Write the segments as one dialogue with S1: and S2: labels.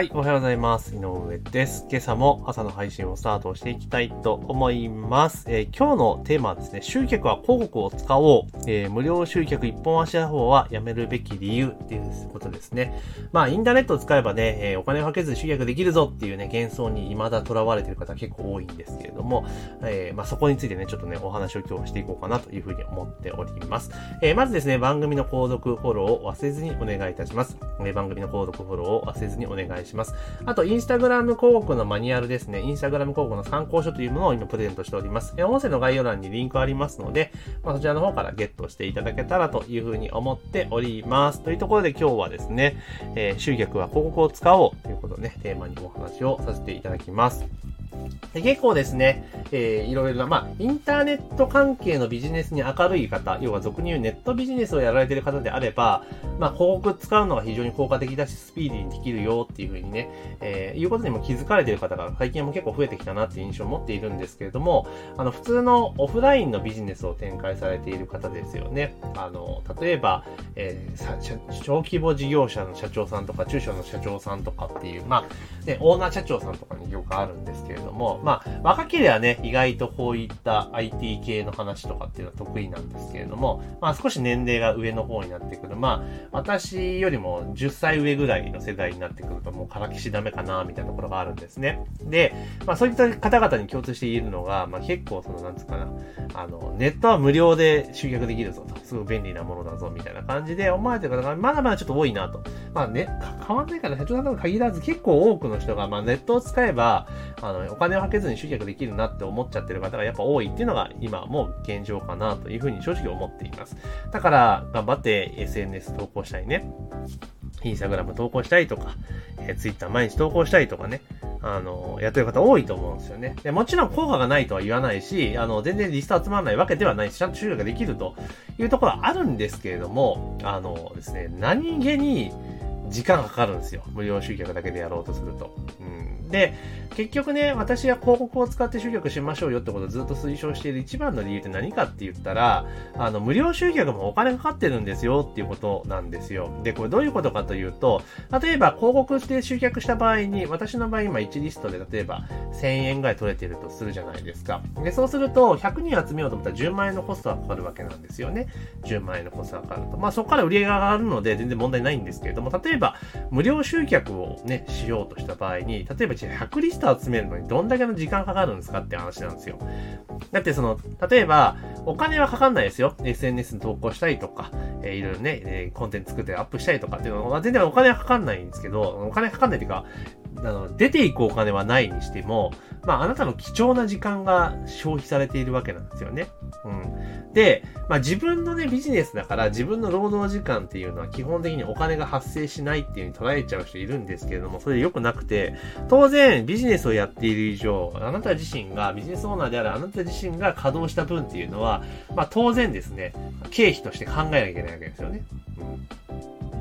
S1: はい、おはようございます。井上です。今朝も朝の配信をスタートしていきたいと思います。えー、今日のテーマはですね、集客は広告を使おう。えー、無料集客一本足打法はやめるべき理由っていうことですね。まあ、インターネットを使えばね、えー、お金をかけず集客できるぞっていうね、幻想に未だ囚われてる方結構多いんですけれども、えまあ、そこについてね、ちょっとね、お話を今日はしていこうかなというふうに思っております。えまずですね、番組の購読、フォローを忘れずにお願いいたします。え番組の購読、フォローを忘れずにお願いします。しますあと、インスタグラム広告のマニュアルですね。インスタグラム広告の参考書というものを今プレゼントしております。え音声の概要欄にリンクありますので、まあ、そちらの方からゲットしていただけたらというふうに思っております。というところで今日はですね、えー、集客は広告を使おうということをね、テーマにお話をさせていただきます。で結構ですね、えー、いろいろな、まあ、インターネット関係のビジネスに明るい方、要は俗に言うネットビジネスをやられてる方であれば、まあ、広告使うのが非常に効果的だし、スピーディーにできるよっていうふうにね、えー、いうことにも気づかれている方が最近も結構増えてきたなっていう印象を持っているんですけれども、あの、普通のオフラインのビジネスを展開されている方ですよね。あの、例えば、えー、小規模事業者の社長さんとか、中小の社長さんとかっていう、まあ、ね、オーナー社長さんとかによくあるんですけれども、まあ、若ければね、意外とこういった IT 系の話とかっていうのは得意なんですけれども、まあ少し年齢が上の方になってくる。まあ、私よりも10歳上ぐらいの世代になってくるともうからきしダメかな、みたいなところがあるんですね。で、まあそういった方々に共通して言えるのが、まあ結構その、なんつうかな、あの、ネットは無料で集客できるぞと、すごい便利なものだぞ、みたいな感じで思われてる方がまだまだちょっと多いなと。まあね、変わんないから社長さんとか限らず結構多くの人が、まあネットを使えば、あの、お金をけずに集客できるなって思っちゃってる方がやっぱ多いっていうのが今もう現状かなというふうに正直思っています。だから頑張って SNS 投稿したいね。インスタグラム投稿したいとか、えー、ツイッター毎日投稿したいとかね、あの、やってる方多いと思うんですよね。でもちろん効果がないとは言わないし、あの、全然リスト集まらないわけではないし、ちゃんと収録ができるというところはあるんですけれども、あのですね、何気に時間かかるんですよ。無料集客だけでやろうとすると。うんで、結局ね、私は広告を使って集客しましょうよってことをずっと推奨している一番の理由って何かって言ったら、あの、無料集客もお金かかってるんですよっていうことなんですよ。で、これどういうことかというと、例えば広告して集客した場合に、私の場合今1リストで例えば1000円ぐらい取れてるとするじゃないですか。で、そうすると100人集めようと思ったら10万円のコストがかかるわけなんですよね。10万円のコストがかかると。まあそこから売り上げが上がるので全然問題ないんですけれども、例えばば無料集客をね、しようとした場合に、例えば100リスト集めるのにどんだけの時間かかるんですかって話なんですよ。だってその、例えば、お金はかかんないですよ。SNS に投稿したりとか、えー、いろいろね、えー、コンテンツ作ってアップしたりとかっていうのは、全然お金はかかんないんですけど、お金かかんないっていうか、あの、出ていくお金はないにしても、まあ、あなたの貴重な時間が消費されているわけなんですよね。うん。で、まあ、自分のね、ビジネスだから自分の労働時間っていうのは基本的にお金が発生しないっていう風に捉えちゃう人いるんですけれども、それで良くなくて、当然ビジネスをやっている以上、あなた自身が、ビジネスオーナーであるあなた自身が稼働した分っていうのは、まあ、当然ですね、経費として考えなきゃいけないわけですよね。うん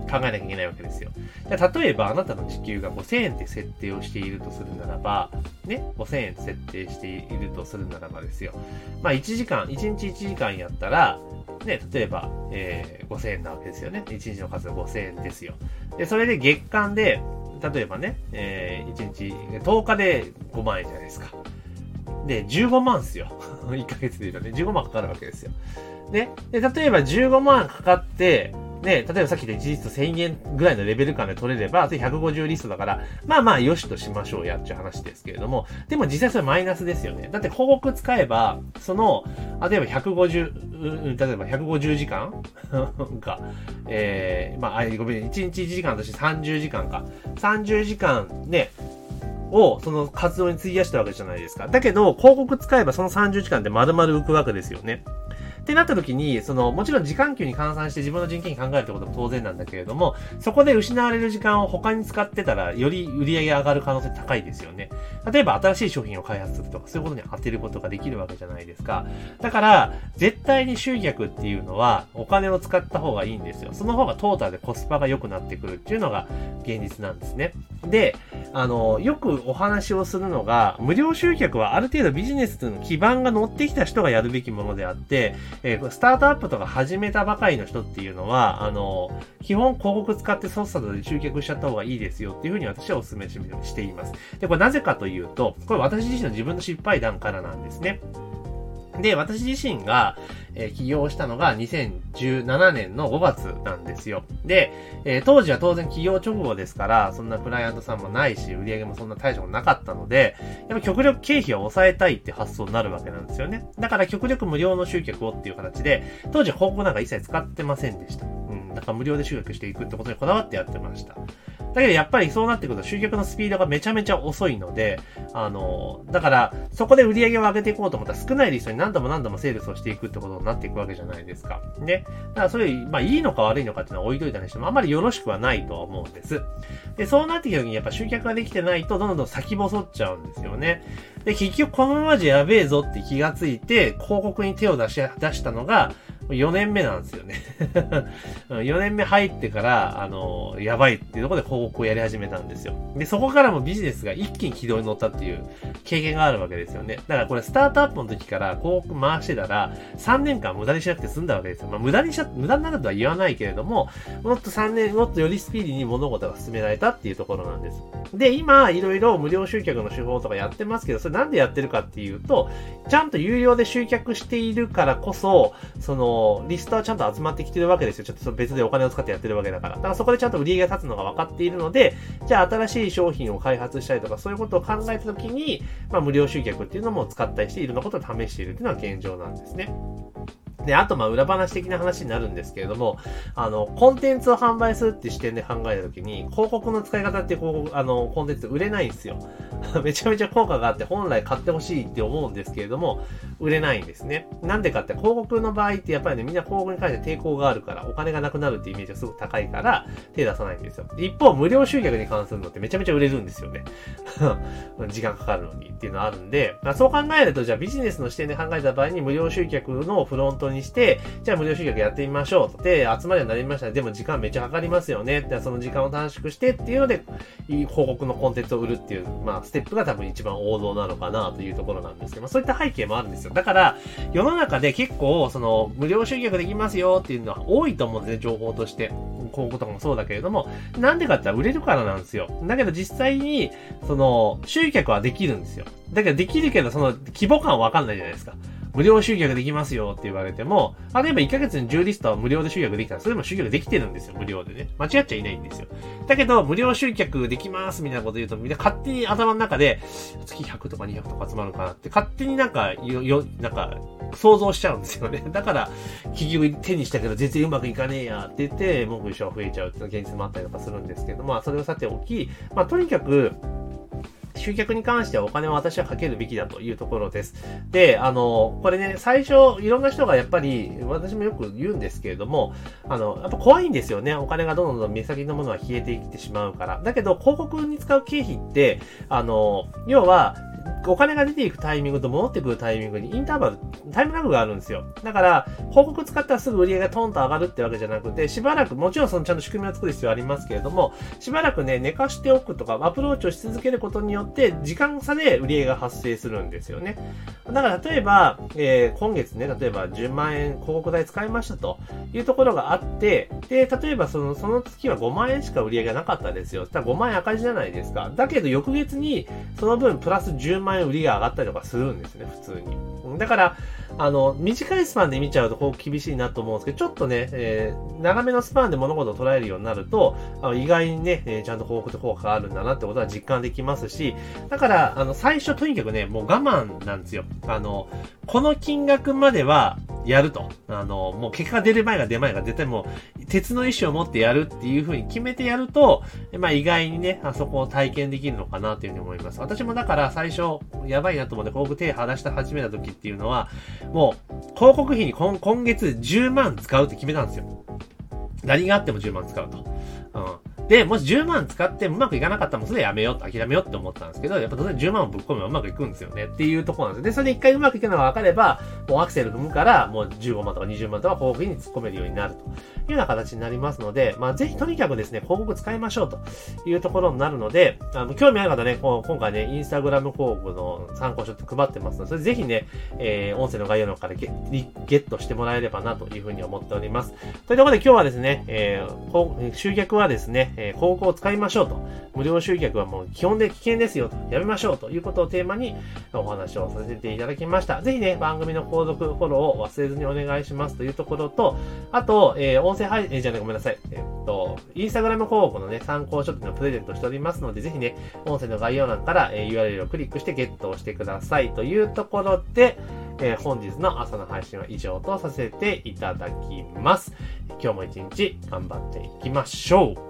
S1: 考えなきゃいけないわけですよ。例えば、あなたの時給が5000円って設定をしているとするならば、ね、5000 5000円設定しているとするならばですよ。まあ、1時間、1日1時間やったら、ね、例えば、えー、5000円なわけですよね。1日の数が5000円ですよ。で、それで月間で、例えばね、えー、1日、10日で5万円じゃないですか。で、15万っすよ。1ヶ月で言うとね、15万かかるわけですよ。ね。で、例えば15万かかって、ね、例えばさっきで1リスト1000円ぐらいのレベル感で取れれば、あと150リストだから、まあまあよしとしましょうやっていう話ですけれども、でも実際それマイナスですよね。だって広告使えば、その、例えば150、例えば150時間？か、えー、まあ、ごめん、1日1時間として30時間か。30時間ね、をその活動に費やしたわけじゃないですか。だけど、広告使えばその30時間で丸々浮くわけですよね。ってなった時に、その、もちろん時間給に換算して自分の人件費考えるってことも当然なんだけれども、そこで失われる時間を他に使ってたら、より売り上げ上がる可能性高いですよね。例えば新しい商品を開発するとか、そういうことに当てることができるわけじゃないですか。だから、絶対に集客っていうのは、お金を使った方がいいんですよ。その方がトータルでコスパが良くなってくるっていうのが現実なんですね。で、あの、よくお話をするのが、無料集客はある程度ビジネスの基盤が乗ってきた人がやるべきものであって、えー、スタートアップとか始めたばかりの人っていうのは、あの、基本広告使ってソっさとで集客しちゃった方がいいですよっていうふうに私はお勧めしています。で、これなぜかというと、これ私自身の自分の失敗談からなんですね。で、私自身が、え、起業したのが2017年の5月なんですよ。で、え、当時は当然起業直後ですから、そんなクライアントさんもないし、売り上げもそんな大したことなかったので、やっぱ極力経費を抑えたいって発想になるわけなんですよね。だから極力無料の集客をっていう形で、当時報告なんか一切使ってませんでした。うん。だから無料で集客していくってことにこだわってやってました。だけどやっぱりそうなってくると集客のスピードがめちゃめちゃ遅いので、あの、だからそこで売り上げを上げていこうと思ったら少ないリストに何度も何度もセールスをしていくってことになっていくわけじゃないですか。ね。だからそれ、まあいいのか悪いのかっていうのは置いといたにしてもあんまりよろしくはないとは思うんです。で、そうなってきた時にやっぱ集客ができてないとどんどん先細っちゃうんですよね。で、結局このままじゃやべえぞって気がついて広告に手を出し、出したのが、4年目なんですよね 4年目入ってから、あの、やばいっていうところで広告をやり始めたんですよ。で、そこからもビジネスが一気に軌道に乗ったっていう経験があるわけですよね。だからこれスタートアップの時から広告回してたら、3年間無駄にしなくて済んだわけですよ。まあ、無駄にしちゃ、無駄になるとは言わないけれども、もっと3年、もっとよりスピーディーに物事が進められたっていうところなんです。で、今、いろいろ無料集客の手法とかやってますけど、それなんでやってるかっていうと、ちゃんと有料で集客しているからこそ、その、リストはちゃんと集まってきてるわけですよ。ちょっと別でお金を使ってやってるわけだから。だからそこでちゃんと売り上げが立つのが分かっているので、じゃあ新しい商品を開発したりとか、そういうことを考えたときに、まあ無料集客っていうのも使ったりして、いろんなことを試しているっていうのが現状なんですね。で、あと、ま、裏話的な話になるんですけれども、あの、コンテンツを販売するって視点で考えたときに、広告の使い方って広告、あの、コンテンツ売れないんですよ。めちゃめちゃ効果があって、本来買ってほしいって思うんですけれども、売れないんですね。なんでかって、広告の場合ってやっぱりね、みんな広告に関して抵抗があるから、お金がなくなるってイメージがすごく高いから、手出さないんですよ。一方、無料集客に関するのってめちゃめちゃ売れるんですよね。時間かかるのにっていうのはあるんで、まあ、そう考えると、じゃあビジネスの視点で考えた場合に無料集客のフロントにして、じゃあ無料集客やってみましょうと。で、集まりになりましたね。でも時間めっちゃかかりますよね。で、その時間を短縮してっていうので、広告のコンテンツを売るっていう、まあ、ステップが多分一番王道なのかなというところなんですけど、まあ、そういった背景もあるんですよ。だから、世の中で結構、その、無料集客できますよっていうのは多いと思うんですね、情報として。広告とかもそうだけれども、なんでかって言ったら売れるからなんですよ。だけど実際に、その、集客はできるんですよ。だけどできるけど、その、規模感わかんないじゃないですか。無料集客できますよって言われても、例えば1ヶ月に10リストは無料で集客できたら、それでも集客できてるんですよ、無料でね。間違っちゃいないんですよ。だけど、無料集客できますみたいなこと言うと、みんな勝手に頭の中で、月100とか200とか集まるかなって、勝手になんか、よ、よ、なんか、想像しちゃうんですよね。だから、結局手にしたけど全然うまくいかねえやって言って、文句一緒は増えちゃうっていう現実もあったりとかするんですけど、まあ、それをさておき、まあ、とにかく、集客に関してはお金を私はかけるべきだというところです。で、あの、これね、最初、いろんな人がやっぱり、私もよく言うんですけれども、あの、やっぱ怖いんですよね。お金がどんどん目先のものは消えていってしまうから。だけど、広告に使う経費って、あの、要は、お金が出ていくタイミングと戻ってくるタイミングにインターバル、タイムラグがあるんですよ。だから、広告使ったらすぐ売り上げがトンと上がるってわけじゃなくて、しばらく、もちろんそのちゃんと仕組みを作る必要ありますけれども、しばらくね、寝かしておくとか、アプローチをし続けることによって、時間差で売り上げが発生するんですよね。だから例えば、えー、今月ね、例えば10万円広告代使いましたというところがあって、で、例えばその、その月は5万円しか売り上げがなかったですよ。たら5万円赤字じゃないですか。だけど翌月に、その分プラス10万円売りが上がったりとかするんですね、普通に。だから、あの、短いスパンで見ちゃうとこう厳しいなと思うんですけど、ちょっとね、えー、長めのスパンで物事を捉えるようになると、あの意外にね、えー、ちゃんと報告効果があるんだなってことは実感できますし、だから、あの、最初とにかくね、もう我慢なんですよ。あの、この金額まではやると。あの、もう結果が出る前が出前が絶対もう、鉄の意志を持ってやるっていう風に決めてやると、まあ意外にね、あそこを体験できるのかなというふうに思います。私もだから最初、やばいなと思って広告手離して始めた時っていうのは、もう、広告費に今今月10万使うって決めたんですよ。何があっても10万使うと。うん。で、もし10万使ってうまくいかなかったらもうそれやめよう、諦めようって思ったんですけど、やっぱ当然10万をぶっ込めばうまくいくんですよねっていうところなんですよ。で、それで一回うまくいくのが分かれば、もうアクセル踏むから、もう15万とか20万とか広告に突っ込めるようになるというような形になりますので、まあぜひとにかくですね、広告使いましょうというところになるので、あの、興味ある方ね、今回ね、インスタグラム広告の参考書って配ってますので、それぜひね、えー、音声の概要欄からゲゲットしてもらえればなというふうに思っております。というところで今日はですね、えー、集客はですね、えー、広告を使いましょうと。無料集客はもう基本で危険ですよと。やめましょうということをテーマにお話をさせていただきました。ぜひね、番組の購読、フォローを忘れずにお願いしますというところと、あと、えー、音声配信、えー、じゃない、ごめんなさい。えー、っと、インスタグラム広告のね、参考書っていうのをプレゼントしておりますので、ぜひね、音声の概要欄から、えー、URL をクリックしてゲットをしてくださいというところで、えー、本日の朝の配信は以上とさせていただきます。今日も一日頑張っていきましょう。